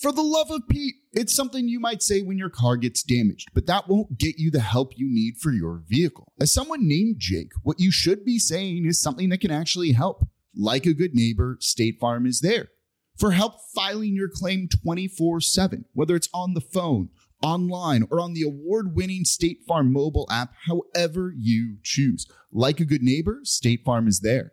For the love of Pete, it's something you might say when your car gets damaged, but that won't get you the help you need for your vehicle. As someone named Jake, what you should be saying is something that can actually help. Like a good neighbor, State Farm is there for help filing your claim 24 7, whether it's on the phone online or on the award winning State Farm mobile app, however you choose. Like a good neighbor, State Farm is there.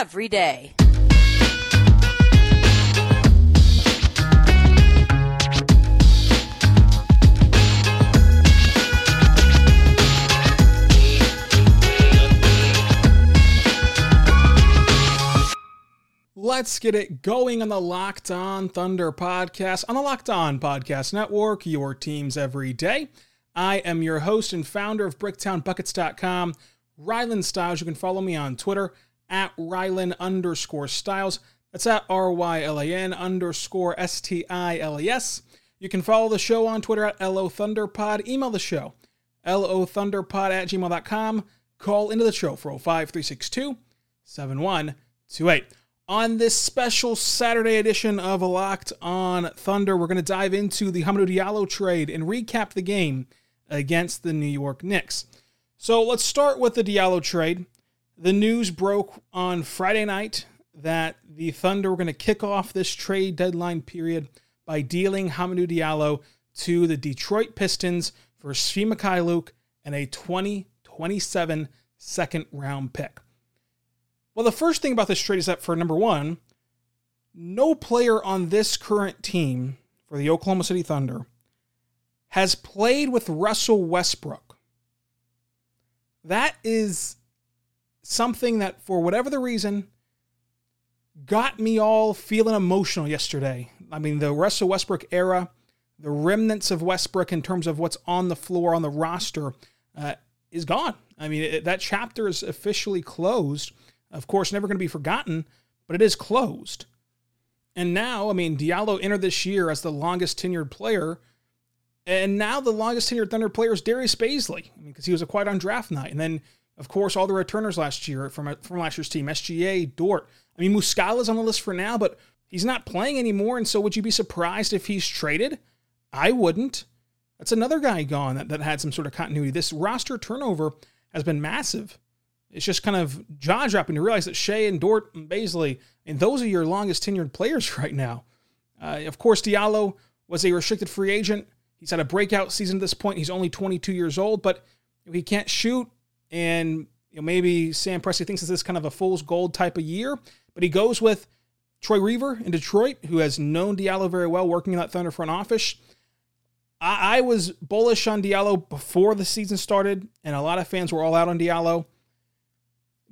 every day. Let's get it going on the Locked On Thunder podcast on the Locked On Podcast Network, your teams every day. I am your host and founder of BricktownBuckets.com, Rylan Stiles. You can follow me on Twitter at Rylan underscore Stiles. That's at R Y L A N underscore S T I L E S. You can follow the show on Twitter at LO Thunderpod. Email the show, LO Thunderpod at gmail.com. Call into the show 405 362 7128. On this special Saturday edition of Locked on Thunder, we're going to dive into the Hamidou Diallo trade and recap the game against the New York Knicks. So let's start with the Diallo trade. The news broke on Friday night that the Thunder were going to kick off this trade deadline period by dealing Hamidou Diallo to the Detroit Pistons for Svi Mykhailiuk and a 2027 second round pick. Well, the first thing about this trade is that for number one, no player on this current team for the Oklahoma City Thunder has played with Russell Westbrook. That is something that, for whatever the reason, got me all feeling emotional yesterday. I mean, the Russell Westbrook era, the remnants of Westbrook in terms of what's on the floor on the roster, uh, is gone. I mean, it, that chapter is officially closed. Of course, never going to be forgotten, but it is closed. And now, I mean, Diallo entered this year as the longest tenured player. And now the longest tenured Thunder player is Darius Bazley. I mean, because he was acquired on draft night. And then, of course, all the returners last year from, from last year's team, SGA, Dort. I mean, Muscala's on the list for now, but he's not playing anymore. And so would you be surprised if he's traded? I wouldn't. That's another guy gone that, that had some sort of continuity. This roster turnover has been massive. It's just kind of jaw dropping to realize that Shai and Dort and Bazley, and those are your longest tenured players right now. Uh, of course, Diallo was a restricted free agent. He's had a breakout season at this point. He's only 22 years old, but he can't shoot, and you know, maybe Sam Presti thinks this is kind of a fool's gold type of year, but he goes with Troy Weaver in Detroit, who has known Diallo very well, working in that Thunder front office. I, I was bullish on Diallo before the season started, and a lot of fans were all out on Diallo.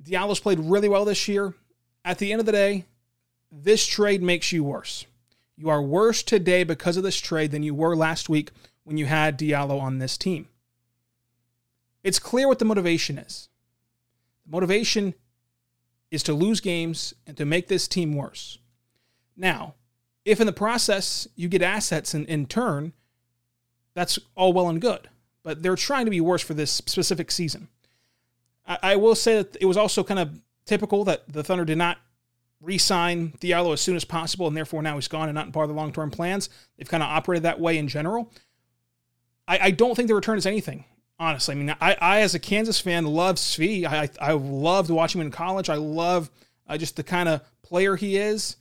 Diallo's played really well this year. At the end of the day, this trade makes you worse. You are worse today because of this trade than you were last week when you had Diallo on this team. It's clear what the motivation is. The motivation is to lose games and to make this team worse. Now, if in the process you get assets in, in turn, that's all well and good. But they're trying to be worse for this specific season. I, I will say that it was also kind of typical that the Thunder did not re-sign Diallo as soon as possible, and therefore now he's gone and not part of the long-term plans. They've kind of operated that way in general. I, I don't think the return is anything honestly. I mean, I, I as a Kansas fan love Svi. I, I, I loved watching him in college. I love uh, just the kind of player he is.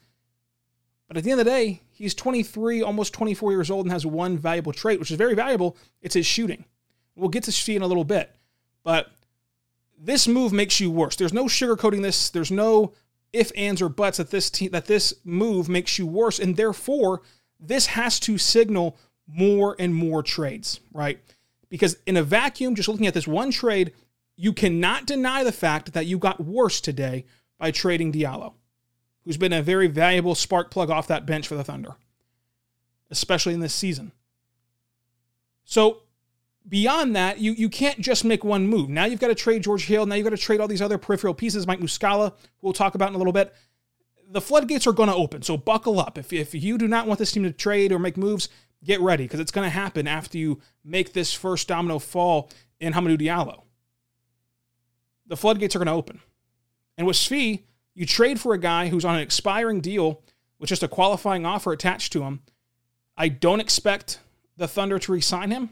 But at the end of the day, he's 23, almost 24 years old, and has one valuable trait, which is very valuable. It's his shooting. We'll get to Svi in a little bit, but this move makes you worse. There's no sugarcoating this. There's no if, ands, or buts that this te- that this move makes you worse, and therefore this has to signal more and more trades, right? Because in a vacuum, just looking at this one trade, you cannot deny the fact that you got worse today by trading Diallo, who's been a very valuable spark plug off that bench for the Thunder, especially in this season. So beyond that, you, you can't just make one move. Now you've got to trade George Hill. Now you've got to trade all these other peripheral pieces, Mike Muscala, who we'll talk about in a little bit. The floodgates are going to open, so buckle up. If, if you do not want this team to trade or make moves, get ready because it's going to happen after you make this first domino fall in Hamidou Diallo. The floodgates are going to open. And with Svi, you trade for a guy who's on an expiring deal with just a qualifying offer attached to him. I don't expect the Thunder to resign him.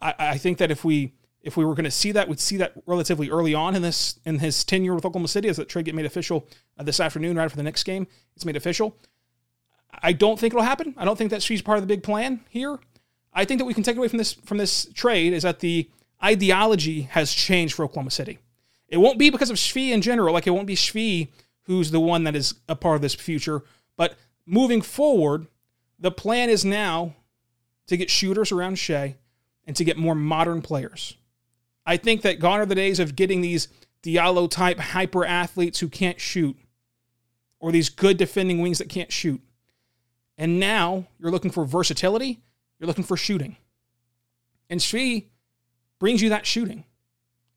I, I think that if we if we were going to see that, we'd see that relatively early on in this in his tenure with Oklahoma City as that trade get made official uh, this afternoon, right after the next game. It's made official. I don't think it'll happen. I don't think that she's part of the big plan here. I think that we can take away from this from this trade is that the ideology has changed for Oklahoma City. It won't be because of Svi in general, like it won't be Svi who's the one that is a part of this future. But moving forward, the plan is now to get shooters around Shai and to get more modern players. I think that gone are the days of getting these Diallo type hyper athletes who can't shoot or these good defending wings that can't shoot. And now you're looking for versatility, you're looking for shooting. And Svi brings you that shooting.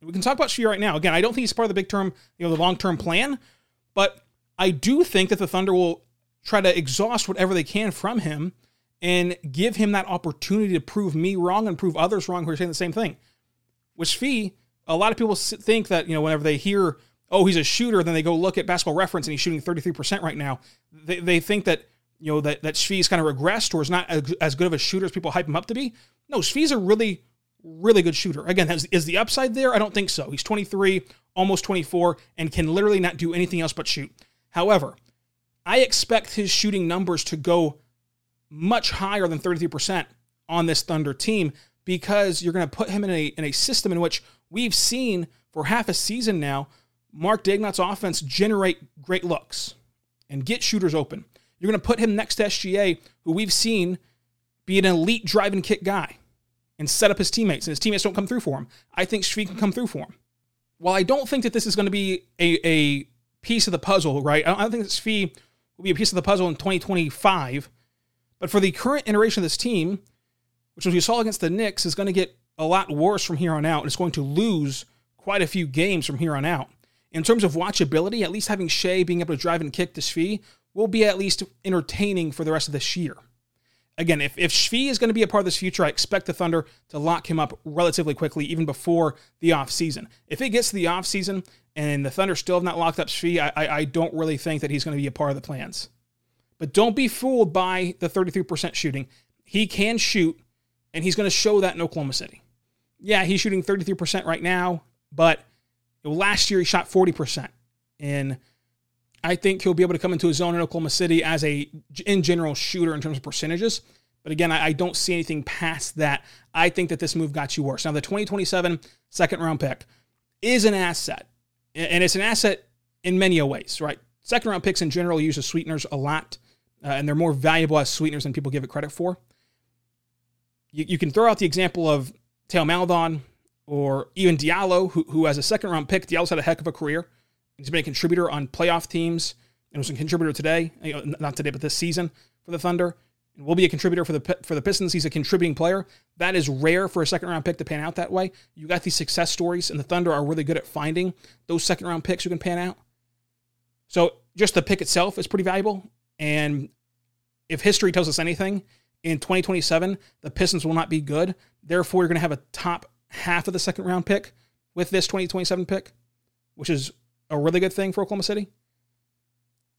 We can talk about Svi right now. Again, I don't think he's part of the big term, you know, the long term plan, but I do think that the Thunder will try to exhaust whatever they can from him and give him that opportunity to prove me wrong and prove others wrong who are saying the same thing. With Svi, a lot of people think that, you know, whenever they hear, oh, he's a shooter, then they go look at basketball reference and he's shooting 33% right now. They, they think that you know, that, that Svi's kind of regressed or is not as good of a shooter as people hype him up to be. No, Svi's a really, really good shooter. Again, has, is the upside there? I don't think so. He's 23, almost 24, and can literally not do anything else but shoot. However, I expect his shooting numbers to go much higher than 33% on this Thunder team because you're going to put him in a, in a system in which we've seen for half a season now Mark Daigneault's offense generate great looks and get shooters open. You're going to put him next to SGA, who we've seen be an elite drive and kick guy and set up his teammates, and his teammates don't come through for him. I think Svi can come through for him. While I don't think that this is going to be a, a piece of the puzzle, right? I don't think that Svi will be a piece of the puzzle in 2025. But for the current iteration of this team, which we saw against the Knicks, is going to get a lot worse from here on out. And It's going to lose quite a few games from here on out. In terms of watchability, at least having Shai being able to drive and kick to Svi will be at least entertaining for the rest of this year. Again, if, if Svi is going to be a part of this future, I expect the Thunder to lock him up relatively quickly, even before the offseason. If it gets to the offseason and the Thunder still have not locked up Svi, I, I, I don't really think that he's going to be a part of the plans. But don't be fooled by the 33% shooting. He can shoot, and he's going to show that in Oklahoma City. Yeah, he's shooting 33% right now, but last year he shot 40%. And I think he'll be able to come into his zone in Oklahoma City as a, in general, shooter in terms of percentages. But again, I, I don't see anything past that. I think that this move got you worse. Now, the 2027 second round pick is an asset, and it's an asset in many ways, right? Second round picks in general use as sweeteners a lot, uh, and they're more valuable as sweeteners than people give it credit for. You, you can throw out the example of Theo Maledon or even Diallo, who, who has a second round pick. Diallo's had a heck of a career. He's been a contributor on playoff teams and was a contributor today, not today, but this season for the Thunder. and will be a contributor for the for the Pistons. He's a contributing player. That is rare for a second round pick to pan out that way. You got these success stories, and the Thunder are really good at finding those second round picks who can pan out. So just the pick itself is pretty valuable. And if history tells us anything, in 2027 the Pistons will not be good. Therefore, you're going to have a top half of the second round pick with this 2027 pick, which is a really good thing for Oklahoma City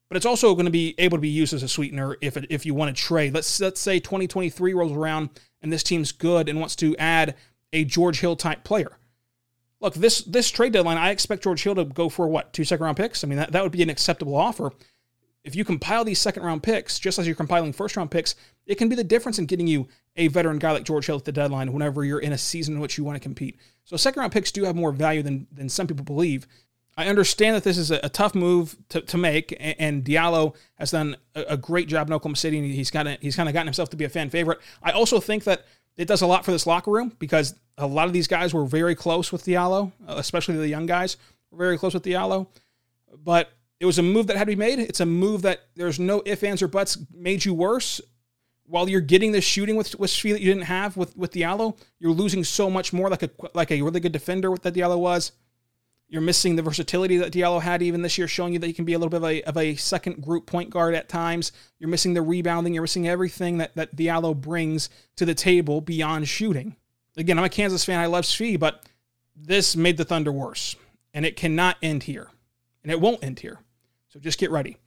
but it's also going to be able to be used as a sweetener if it, if you want to trade. Let's let's say 2023 rolls around and this team's good and wants to add a George Hill type player. Look, this this trade deadline, I expect George Hill to go for what two second round picks. I mean, that, that would be an acceptable offer. If you compile these second round picks, just as you're compiling first round picks, it can be the difference in getting you a veteran guy like George Hill at the deadline whenever you're in a season in which you want to compete. So second round picks do have more value than than some people believe. I understand that this is a, a tough move to, to make, and, and Diallo has done a, a, great job in Oklahoma City, and he's got he's kind of gotten himself to be a fan favorite. I also think that it does a lot for this locker room because a lot of these guys were very close with Diallo, uh, especially the young guys were very close with Diallo. But it was a move that had to be made. It's a move that there's no ifs, ands, or buts made you worse. While you're getting the shooting with with Svi that you didn't have with with Diallo, you're losing so much more, like a like a really good defender that Diallo was. You're missing the versatility that Diallo had even this year, showing you that he can be a little bit of a, of a second group point guard at times. You're missing the rebounding. You're missing everything that, that Diallo brings to the table beyond shooting. Again, I'm a Kansas fan. I love Svi, but this made the Thunder worse. And it cannot end here. And it won't end here. So just get ready.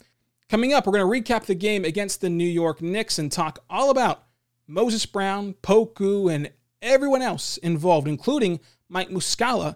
Coming up, we're going to recap the game against the New York Knicks and talk all about Moses Brown, Poku, and everyone else involved, including Mike Muscala,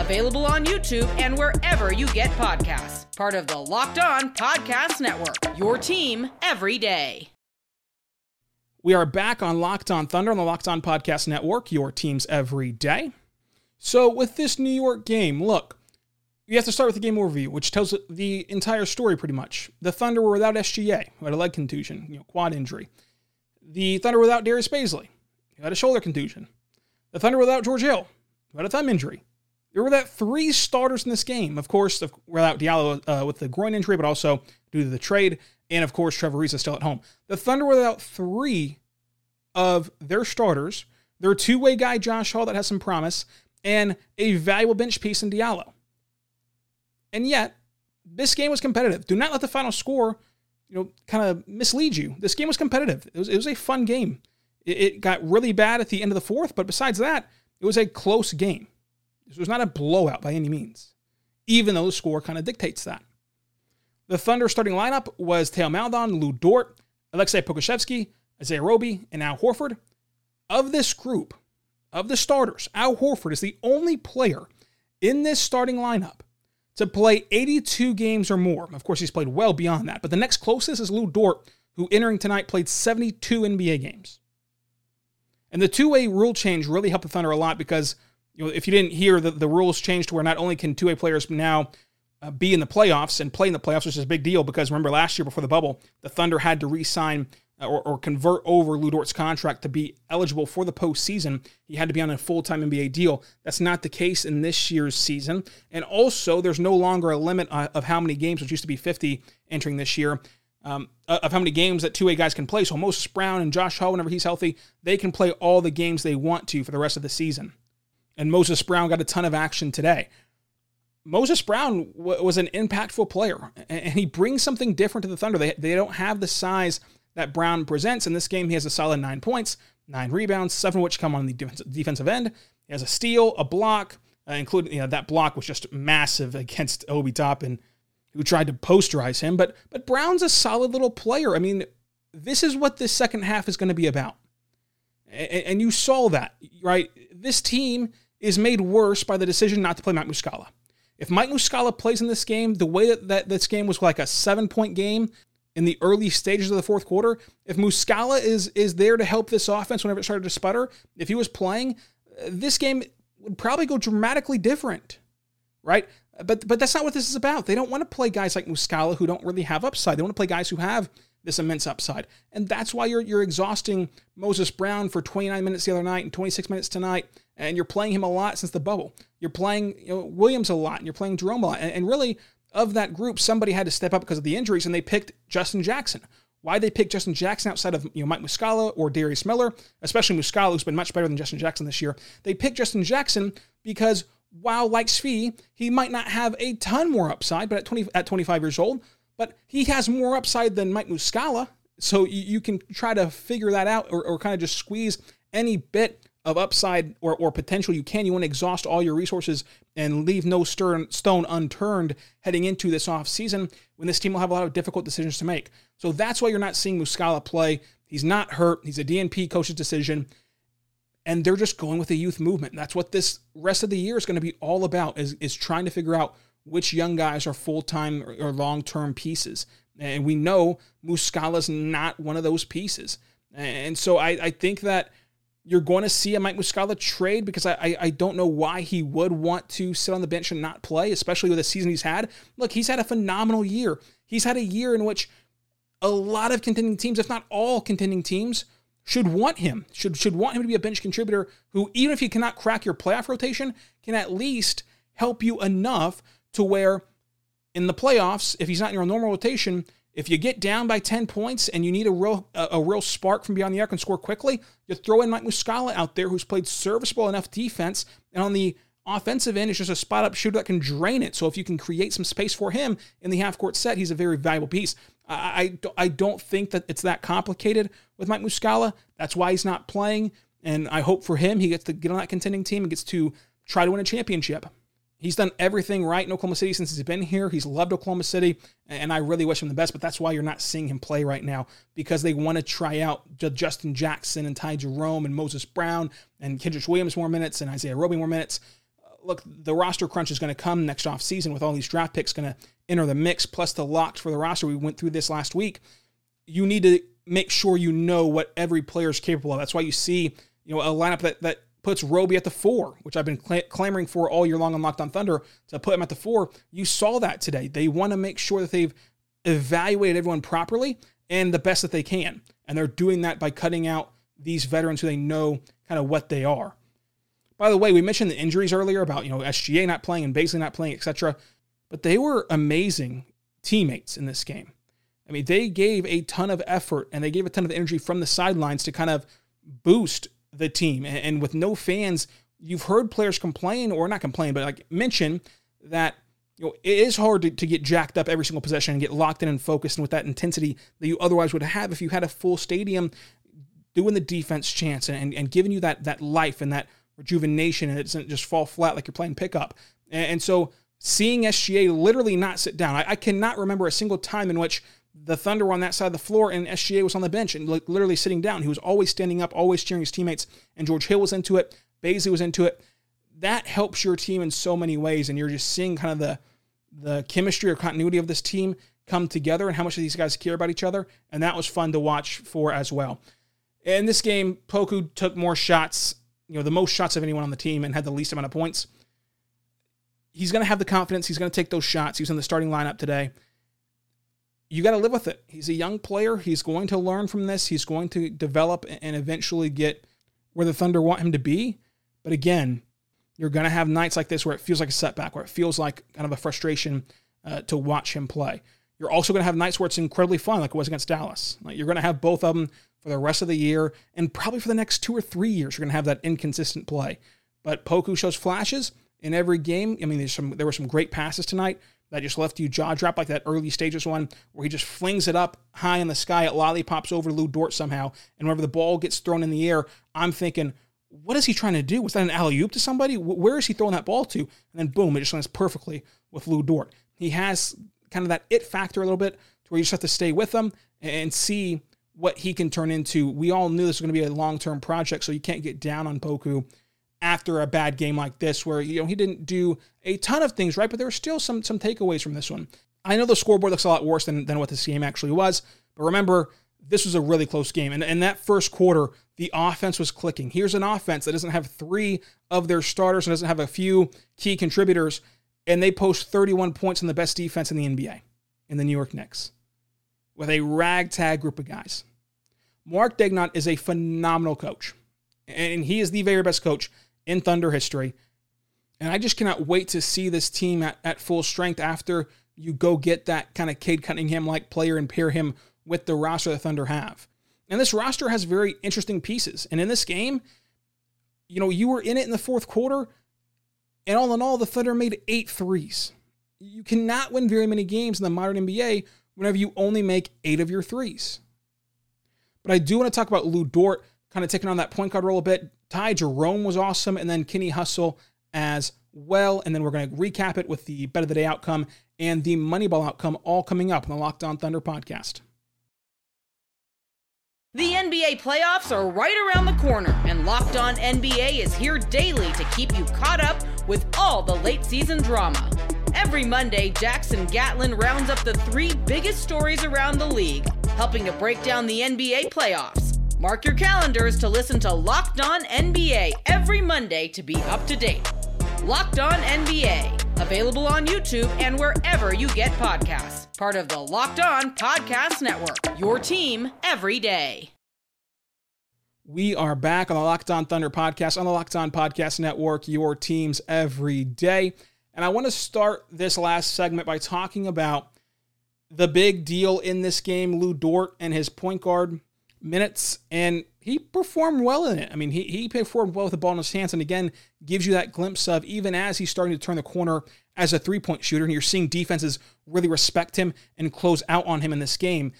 available on YouTube and wherever you get podcasts part of the Locked On Podcast Network. Your team every day. We are back on Locked On Thunder on the Locked On Podcast Network, your teams every day. So, with this New York game, look, you have to start with the game overview, which tells the entire story pretty much. The Thunder were without SGA, who had a leg contusion, you know, quad injury. The Thunder without Darius Bazley, who had a shoulder contusion. The Thunder without George Hill, who had a thumb injury. There were that three starters in this game. Of course, without Diallo uh, with the groin injury, but also due to the trade, and of course Trevor Ariza still at home. The Thunder without three of their starters. Their two-way guy Josh Hall that has some promise, and a valuable bench piece in Diallo. And yet, this game was competitive. Do not let the final score, you know, kind of mislead you. This game was competitive. It was, it was a fun game. It, it got really bad at the end of the fourth, but besides that, it was a close game. This was not a blowout by any means, even though the score kind of dictates that. The Thunder starting lineup was Theo Maledon, Lu Dort, Aleksej Pokusevski, Isaiah Roby, and Al Horford. Of this group, of the starters, Al Horford is the only player in this starting lineup to play 82 games or more. Of course, he's played well beyond that, but the next closest is Lu Dort, who entering tonight played 72 NBA games. And the two way rule change really helped the Thunder a lot because you know, if you didn't hear, the, the rules changed to where not only can two-way players now uh, be in the playoffs and play in the playoffs, which is a big deal because remember last year before the bubble, the Thunder had to re-sign uh, or, or convert over Lu Dort's contract to be eligible for the postseason. He had to be on a full-time NBA deal. That's not the case in this year's season. And also, there's no longer a limit uh, of how many games, which used to be 50 entering this year. Um, uh, of how many games that two-way guys can play. So Moses Brown and Josh Hall, whenever he's healthy, they can play all the games they want to for the rest of the season and Moses Brown got a ton of action today. Moses Brown w- was an impactful player, and he brings something different to the Thunder. They, they don't have the size that Brown presents. In this game, he has a solid nine points, nine rebounds, seven of which come on the defensive end. He has a steal, a block, uh, including you know that block was just massive against Obi Toppin, who tried to posterize him. But but Brown's a solid little player. I mean, this is what this second half is going to be about, and, and you saw that right. This team is made worse by the decision not to play Mike Muscala. If Mike Muscala plays in this game, the way that, that this game was like a seven point game in the early stages of the fourth quarter, if Muscala is is there to help this offense whenever it started to sputter, if he was playing, this game would probably go dramatically different, right? But but that's not what this is about. They don't want to play guys like Muscala who don't really have upside. They want to play guys who have this immense upside, and that's why you're you're exhausting Moses Brown for 29 minutes the other night and 26 minutes tonight, and you're playing him a lot since the bubble. You're playing you know, Williams a lot, and you're playing Jerome a lot, and, and really of that group, somebody had to step up because of the injuries, and they picked Justin Jackson. Why they picked Justin Jackson outside of you know Mike Muscala or Darius Miller, especially Muscala, who's been much better than Justin Jackson this year. They picked Justin Jackson because while like Svi, he might not have a ton more upside, but at 20 at 25 years old, but he has more upside than Mike Muscala. So you, you can try to figure that out or, or kind of just squeeze any bit of upside or, or potential you can. You want to exhaust all your resources and leave no stern, stone unturned heading into this off season when this team will have a lot of difficult decisions to make. So that's why you're not seeing Muscala play. He's not hurt. He's a DNP coach's decision. And they're just going with the youth movement. That's what this rest of the year is going to be all about is, is trying to figure out which young guys are full-time or, or long-term pieces. And we know Muscala's not one of those pieces. And so I, I think that – you're going to see a Mike Muscala trade because I, I, I don't know why he would want to sit on the bench and not play, especially with the season he's had. Look, he's had a phenomenal year. He's had a year in which a lot of contending teams, if not all contending teams, should want him, should should want him to be a bench contributor who, even if he cannot crack your playoff rotation, can at least help you enough to where in the playoffs, if he's not in your normal rotation, if you get down by 10 points and you need a real a, a, real spark from beyond the arc and score quickly, you throw in Mike Muscala out there who's played serviceable enough defense. And on the offensive end, it's just a spot up shooter that can drain it. So if you can create some space for him in the half court set, he's a very valuable piece. I, I, I don't think that it's that complicated with Mike Muscala. That's why he's not playing. And I hope for him, he gets to get on that contending team and gets to try to win a championship. He's done everything right in Oklahoma City since he's been here. He's loved Oklahoma City, and I really wish him the best. But that's why you're not seeing him play right now because they want to try out Justin Jackson and Ty Jerome and Moses Brown and Kenrich Williams more minutes and Isaiah Roby more minutes. Uh, look, the roster crunch is going to come next off season with all these draft picks going to enter the mix, plus the locks for the roster. We went through this last week. You need to make sure you know what every player is capable of. That's why you see you know a lineup that that puts Roby at the four, which I've been cl- clamoring for all year long on Locked On Thunder to put him at the four. You saw that today. They want to make sure that they've evaluated everyone properly and the best that they can. And they're doing that by cutting out these veterans who they know kind of what they are. By the way, we mentioned the injuries earlier about, you know, SGA not playing and Bazley not playing, etc. But they were amazing teammates in this game. I mean, they gave a ton of effort and they gave a ton of energy from the sidelines to kind of boost the team. And, with no fans, you've heard players complain or not complain, but like mention that you know it is hard to, to get jacked up every single possession and get locked in and focused and with that intensity that you otherwise would have if you had a full stadium doing the defense chance and, and giving you that that life and that rejuvenation and it doesn't just fall flat like you're playing pickup. And, and so seeing SGA literally not sit down, I, I cannot remember a single time in which the Thunder were on that side of the floor, and SGA was on the bench and literally sitting down. He was always standing up, always cheering his teammates. And George Hill was into it. Bazley was into it. That helps your team in so many ways, and you're just seeing kind of the the chemistry or continuity of this team come together and how much these guys care about each other. And that was fun to watch for as well. In this game, Poku took more shots, you know, the most shots of anyone on the team and had the least amount of points. He's going to have the confidence. He's going to take those shots. He was in the starting lineup today you got to live with it. He's a young player. He's going to learn from this. He's going to develop and eventually get where the Thunder want him to be. But again, you're going to have nights like this where it feels like a setback, where it feels like kind of a frustration uh, to watch him play. You're also going to have nights where it's incredibly fun, like it was against Dallas. Like you're going to have both of them for the rest of the year, and probably for the next two or three years, you're going to have that inconsistent play. But Poku shows flashes in every game. I mean, there's some there were some great passes tonight that just left you jaw drop like that early stages one where he just flings it up high in the sky. It lollipops over Lu Dort somehow. And whenever the ball gets thrown in the air, I'm thinking, what is he trying to do? Was that an alley oop to somebody? Where is he throwing that ball to? And then boom, it just lands perfectly with Lu Dort. He has kind of that it factor a little bit to where you just have to stay with him and see what he can turn into. We all knew this was going to be a long term project, so you can't get down on Poku after a bad game like this, where you know he didn't do a ton of things right, but there were still some some takeaways from this one. I know the scoreboard looks a lot worse than, than what this game actually was, but remember, this was a really close game. And in that first quarter, the offense was clicking. Here's an offense that doesn't have three of their starters and doesn't have a few key contributors, and they post 31 points in the best defense in the NBA, in the New York Knicks, with a ragtag group of guys. Mark Daigneault is a phenomenal coach, and he is the very best coach in Thunder history. And I just cannot wait to see this team at, at full strength after you go get that kind of Cade Cunningham like player and pair him with the roster the Thunder have. And this roster has very interesting pieces. And in this game, you know, you were in it in the fourth quarter, and all in all, the Thunder made eight threes. You cannot win very many games in the modern NBA whenever you only make eight of your threes. But I do want to talk about Lu Dort kind of taking on that point guard role a bit. Ty Jerome was awesome, and then Kenny Hustle as well. And then we're going to recap it with the bet of the day outcome and the Moneyball outcome all coming up on the Locked On Thunder podcast. The NBA playoffs are right around the corner, and Locked On NBA is here daily to keep you caught up with all the late season drama. Every Monday, Jackson Gatlin rounds up the three biggest stories around the league, helping to break down the NBA playoffs. Mark your calendars to listen to Locked On NBA every Monday to be up to date. Locked On NBA, available on YouTube and wherever you get podcasts part of the Locked On Podcast Network. Your team every day. We are back on the Locked On Thunder podcast on the Locked On Podcast Network, your teams every day. And I want to start this last segment by talking about the big deal in this game, Lu Dort and his point guard minutes. And he performed well in it. I mean, he, he performed well with the ball in his hands, and again, gives you that glimpse of even as he's starting to turn the corner as a three point shooter, and you're seeing defenses really respect him and close out on him in this game.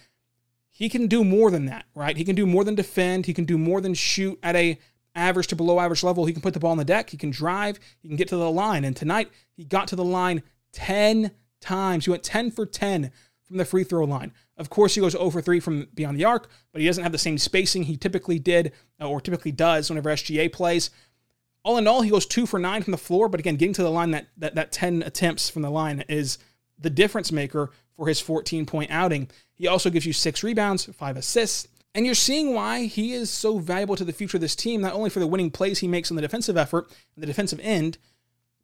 He can do more than that, right? He can do more than defend. He can do more than shoot at a average to below average level. He can put the ball on the deck. He can drive. He can get to the line. And tonight, he got to the line 10 times. He went 10 for 10 from the free throw line. Of course, he goes over 3 from beyond the arc, but he doesn't have the same spacing he typically did uh, or typically does whenever SGA plays. All in all, he goes 2 for 9 from the floor, but again, getting to the line that, that, that 10 attempts from the line is the difference maker for his 14 point outing. He also gives you six rebounds, five assists. And you're seeing why he is so valuable to the future of this team, not only for the winning plays he makes on the defensive effort and the defensive end,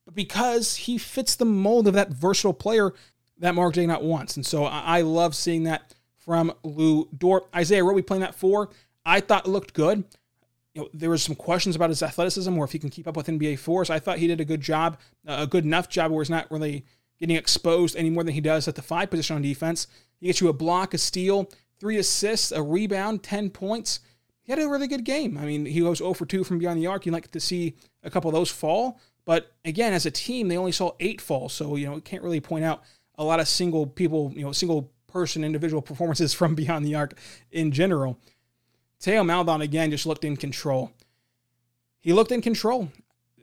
but because he fits the mold of that versatile player that Mark not once And so I, I love seeing that from Lu Dort. Isaiah Roby playing that four, I thought it looked good. You know, there was some questions about his athleticism or if he can keep up with NBA fours. I thought he did a good job, a good enough job where he's not really getting exposed any more than he does at the five position on defense. He gets you a block, a steal, three assists, a rebound, 10 points. He had a really good game. I mean, he goes 0 for 2 from beyond the arc. You'd like to see a couple of those fall. But again, as a team, they only saw eight fall. So, you know, can't really point out a lot of single people, you know, single person individual performances from beyond the arc in general. Theo Maledon again just looked in control. He looked in control.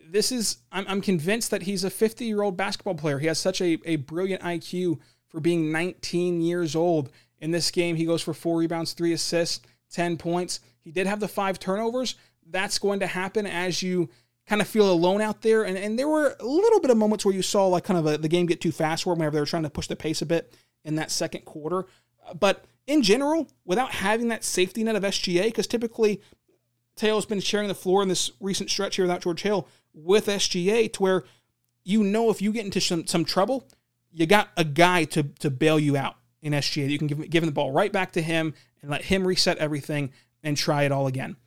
This is, I'm, I'm convinced that he's a 50 year old basketball player. He has such a, a brilliant IQ for being 19 years old. In this game, he goes for four rebounds, three assists, 10 points. He did have the five turnovers. That's going to happen as you kind of feel alone out there. And, and there were a little bit of moments where you saw like kind of a, the game get too fast for whenever they were trying to push the pace a bit in that second quarter. Uh, but in general, without having that safety net of SGA, because typically Taylor's been sharing the floor in this recent stretch here without George Hill with SGA to where you know if you get into some, some trouble, you got a guy to, to bail you out in SGA. You can give, give him the ball right back to him and let him reset everything and try it all again.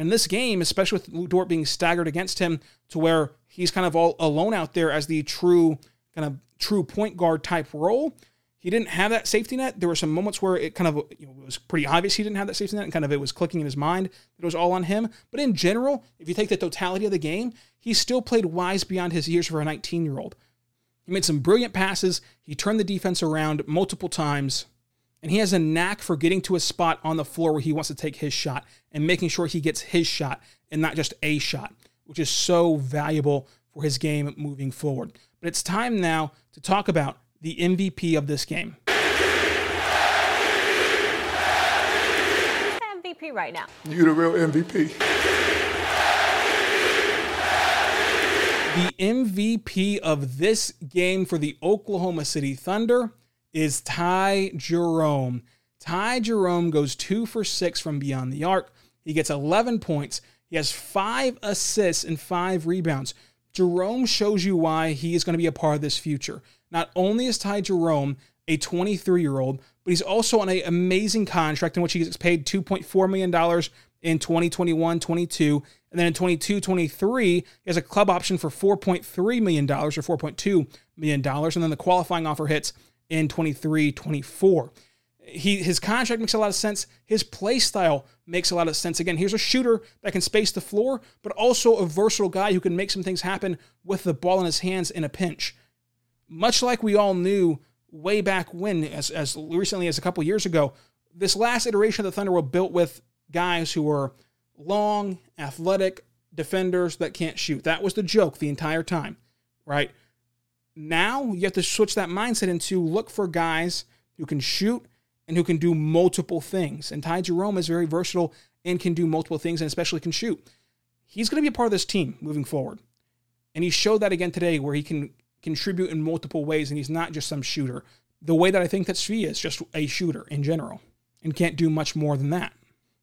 In this game, especially with Lu Dort being staggered against him to where he's kind of all alone out there as the true kind of true point guard type role, he didn't have that safety net. There were some moments where it kind of you know, was pretty obvious he didn't have that safety net, and kind of it was clicking in his mind that it was all on him. But in general, if you take the totality of the game, he still played wise beyond his years for a 19 year old. He made some brilliant passes. He turned the defense around multiple times. And he has a knack for getting to a spot on the floor where he wants to take his shot and making sure he gets his shot and not just a shot, which is so valuable for his game moving forward. But it's time now to talk about the MVP of this game. MVP right now. You the real MVP. The MVP of this game for the Oklahoma City Thunder is Ty Jerome. Ty Jerome goes two for six from beyond the arc. He gets 11 points. He has five assists and five rebounds. Jerome shows you why he is going to be a part of this future. Not only is Ty Jerome a 23 year old, but he's also on an amazing contract in which he gets paid $2.4 million in 2021 22. And then in 22 23, he has a club option for $4.3 million or $4.2 million. And then the qualifying offer hits in 23 24. He, his contract makes a lot of sense. His play style makes a lot of sense. Again, here's a shooter that can space the floor, but also a versatile guy who can make some things happen with the ball in his hands in a pinch. Much like we all knew way back when, as, as recently as a couple years ago, this last iteration of the Thunder were built with guys who were long, athletic defenders that can't shoot. That was the joke the entire time, right? Now you have to switch that mindset into look for guys who can shoot and who can do multiple things. And Ty Jerome is very versatile and can do multiple things and especially can shoot. He's going to be a part of this team moving forward. And he showed that again today where he can contribute in multiple ways and he's not just some shooter. The way that I think that Svi is just a shooter in general and can't do much more than that.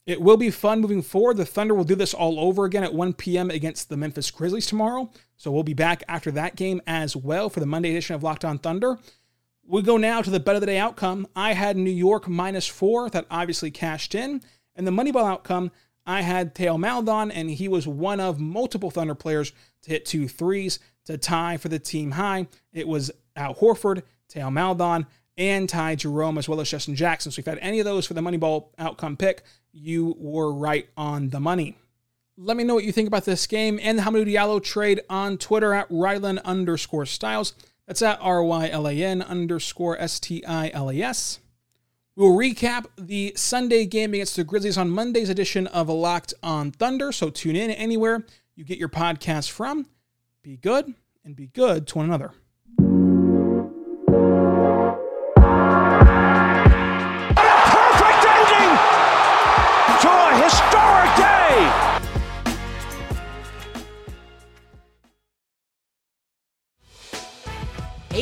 It will be fun moving forward. The Thunder will do this all over again at 1 p.m. against the Memphis Grizzlies tomorrow. So we'll be back after that game as well for the Monday edition of Locked On Thunder. We go now to the bet of the day outcome. I had New York minus four, that obviously cashed in. And the Moneyball outcome, I had Theo Maledon, and he was one of multiple Thunder players to hit two threes to tie for the team high. It was Al Horford, Theo Maledon, and Ty Jerome, as well as Justin Jackson. So if you had any of those for the Moneyball outcome pick, you were right on the money. Let me know what you think about this game and the Hamidou Diallo trade on Twitter at Rylan underscore Stiles. That's at R Y L A N underscore S T I L A S. We'll recap the Sunday game against the Grizzlies on Monday's edition of Locked on Thunder. So tune in anywhere you get your podcast from. Be good and be good to one another.